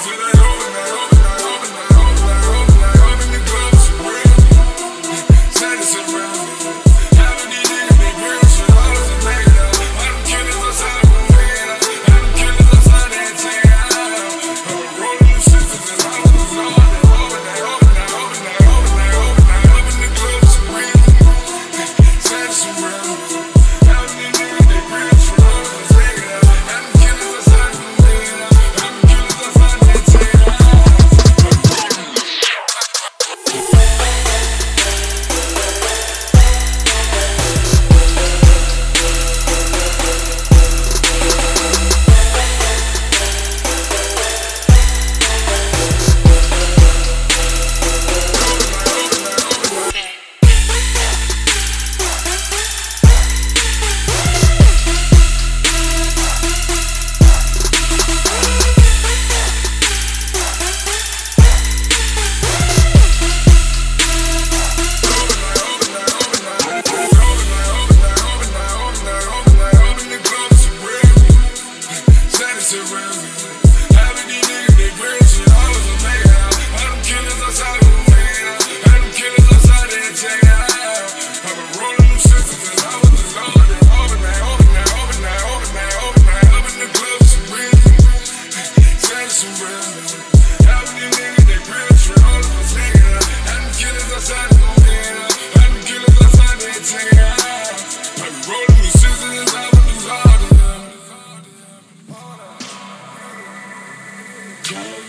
Yeah. this. surrounding Jay.